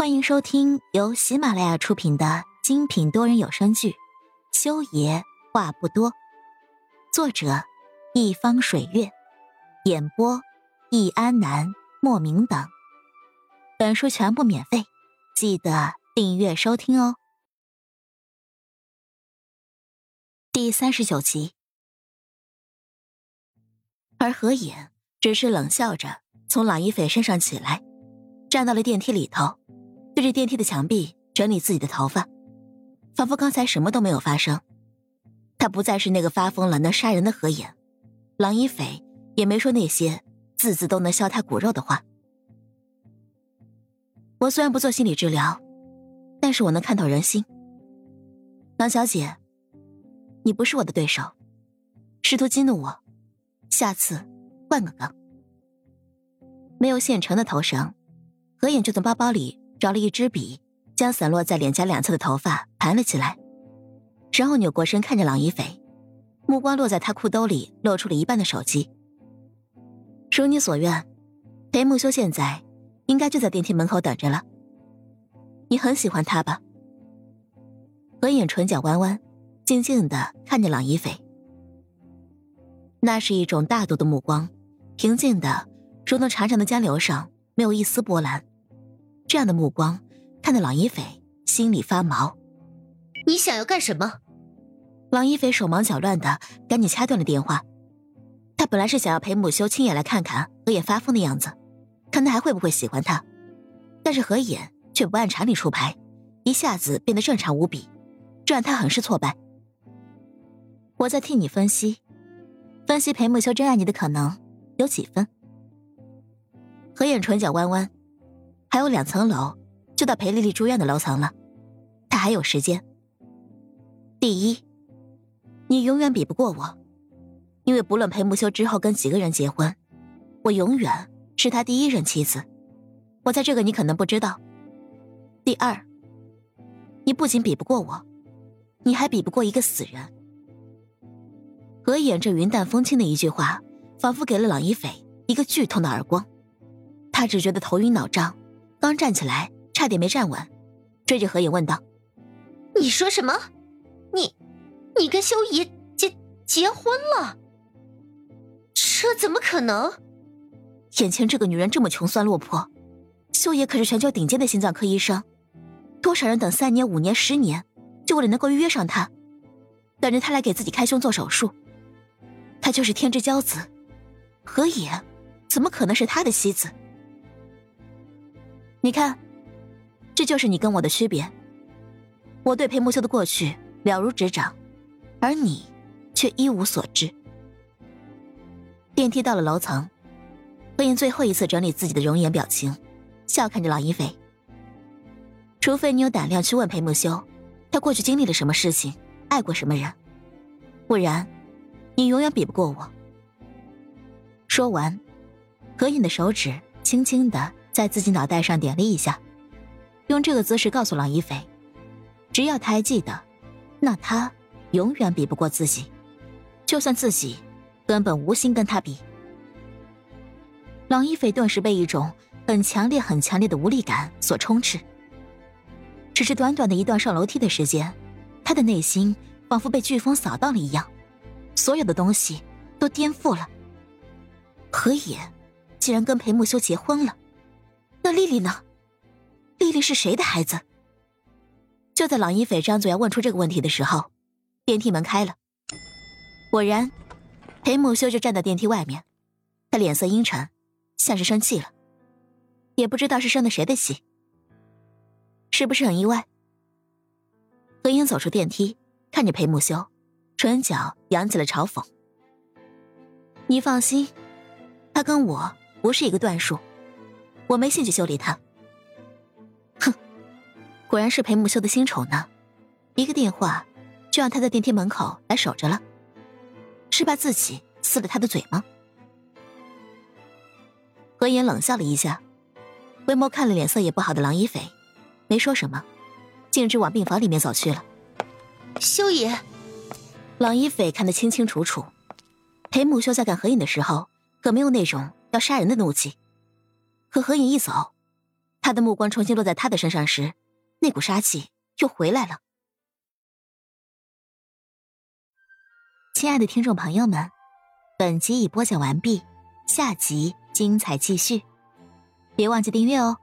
欢迎收听由喜马拉雅出品的精品多人有声剧《修爷话不多》，作者：一方水月，演播：易安南、莫名等。本书全部免费，记得订阅收听哦。第三十九集，而何影只是冷笑着从朗一斐身上起来，站到了电梯里头。对着电梯的墙壁整理自己的头发，仿佛刚才什么都没有发生。他不再是那个发疯了能杀人的何眼，郎一斐也没说那些字字都能削他骨肉的话。我虽然不做心理治疗，但是我能看透人心。郎小姐，你不是我的对手，试图激怒我，下次换个岗。没有现成的头绳，何影就从包包里。找了一支笔，将散落在脸颊两侧的头发盘了起来，然后扭过身看着朗一斐，目光落在他裤兜里露出了一半的手机。如你所愿，裴木修现在应该就在电梯门口等着了。你很喜欢他吧？何影唇角弯弯，静静的看着朗一斐，那是一种大度的目光，平静的如同潺潺的江流上没有一丝波澜。这样的目光看得朗一斐心里发毛。你想要干什么？朗一斐手忙脚乱的赶紧掐断了电话。他本来是想要裴母修亲眼来看看何野发疯的样子，看他还会不会喜欢他。但是何野却不按常理出牌，一下子变得正常无比，这让他很是挫败。我在替你分析，分析裴母修真爱你的可能有几分？何眼唇角弯弯。还有两层楼，就到裴丽丽住院的楼层了，他还有时间。第一，你永远比不过我，因为不论裴木修之后跟几个人结婚，我永远是他第一任妻子。我在这个你可能不知道。第二，你不仅比不过我，你还比不过一个死人。何眼这云淡风轻的一句话，仿佛给了朗一斐一个剧痛的耳光，他只觉得头晕脑胀。刚站起来，差点没站稳，追着何影问道：“你说什么？你，你跟修爷结结婚了？这怎么可能？眼前这个女人这么穷酸落魄，修爷可是全球顶尖的心脏科医生，多少人等三年、五年、十年，就为了能够约上他，等着他来给自己开胸做手术。他就是天之骄子，何野怎么可能是他的妻子？”你看，这就是你跟我的区别。我对裴木修的过去了如指掌，而你却一无所知。电梯到了楼层，何影最后一次整理自己的容颜表情，笑看着老一菲。除非你有胆量去问裴木修，他过去经历了什么事情，爱过什么人，不然，你永远比不过我。说完，何影的手指轻轻的。在自己脑袋上点了一下，用这个姿势告诉朗一菲：“只要他还记得，那他永远比不过自己，就算自己根本无心跟他比。”朗一菲顿时被一种很强烈、很强烈的无力感所充斥。只是短短的一段上楼梯的时间，他的内心仿佛被飓风扫荡了一样，所有的东西都颠覆了。何野竟然跟裴木修结婚了！那丽丽呢？丽丽是谁的孩子？就在朗一斐张嘴要问出这个问题的时候，电梯门开了。果然，裴木修就站在电梯外面，他脸色阴沉，像是生气了，也不知道是生的谁的气。是不是很意外？何英走出电梯，看着裴木修，唇角扬起了嘲讽：“你放心，他跟我不是一个段数。”我没兴趣修理他。哼，果然是裴木修的新宠呢，一个电话就让他在电梯门口来守着了，是怕自己撕了他的嘴吗？何言冷笑了一下，回眸看了脸色也不好的郎一斐，没说什么，径直往病房里面走去了。修爷，郎一斐看得清清楚楚，裴木修在干何影的时候，可没有那种要杀人的怒气。可何影一走，他的目光重新落在他的身上时，那股杀气又回来了。亲爱的听众朋友们，本集已播讲完毕，下集精彩继续，别忘记订阅哦。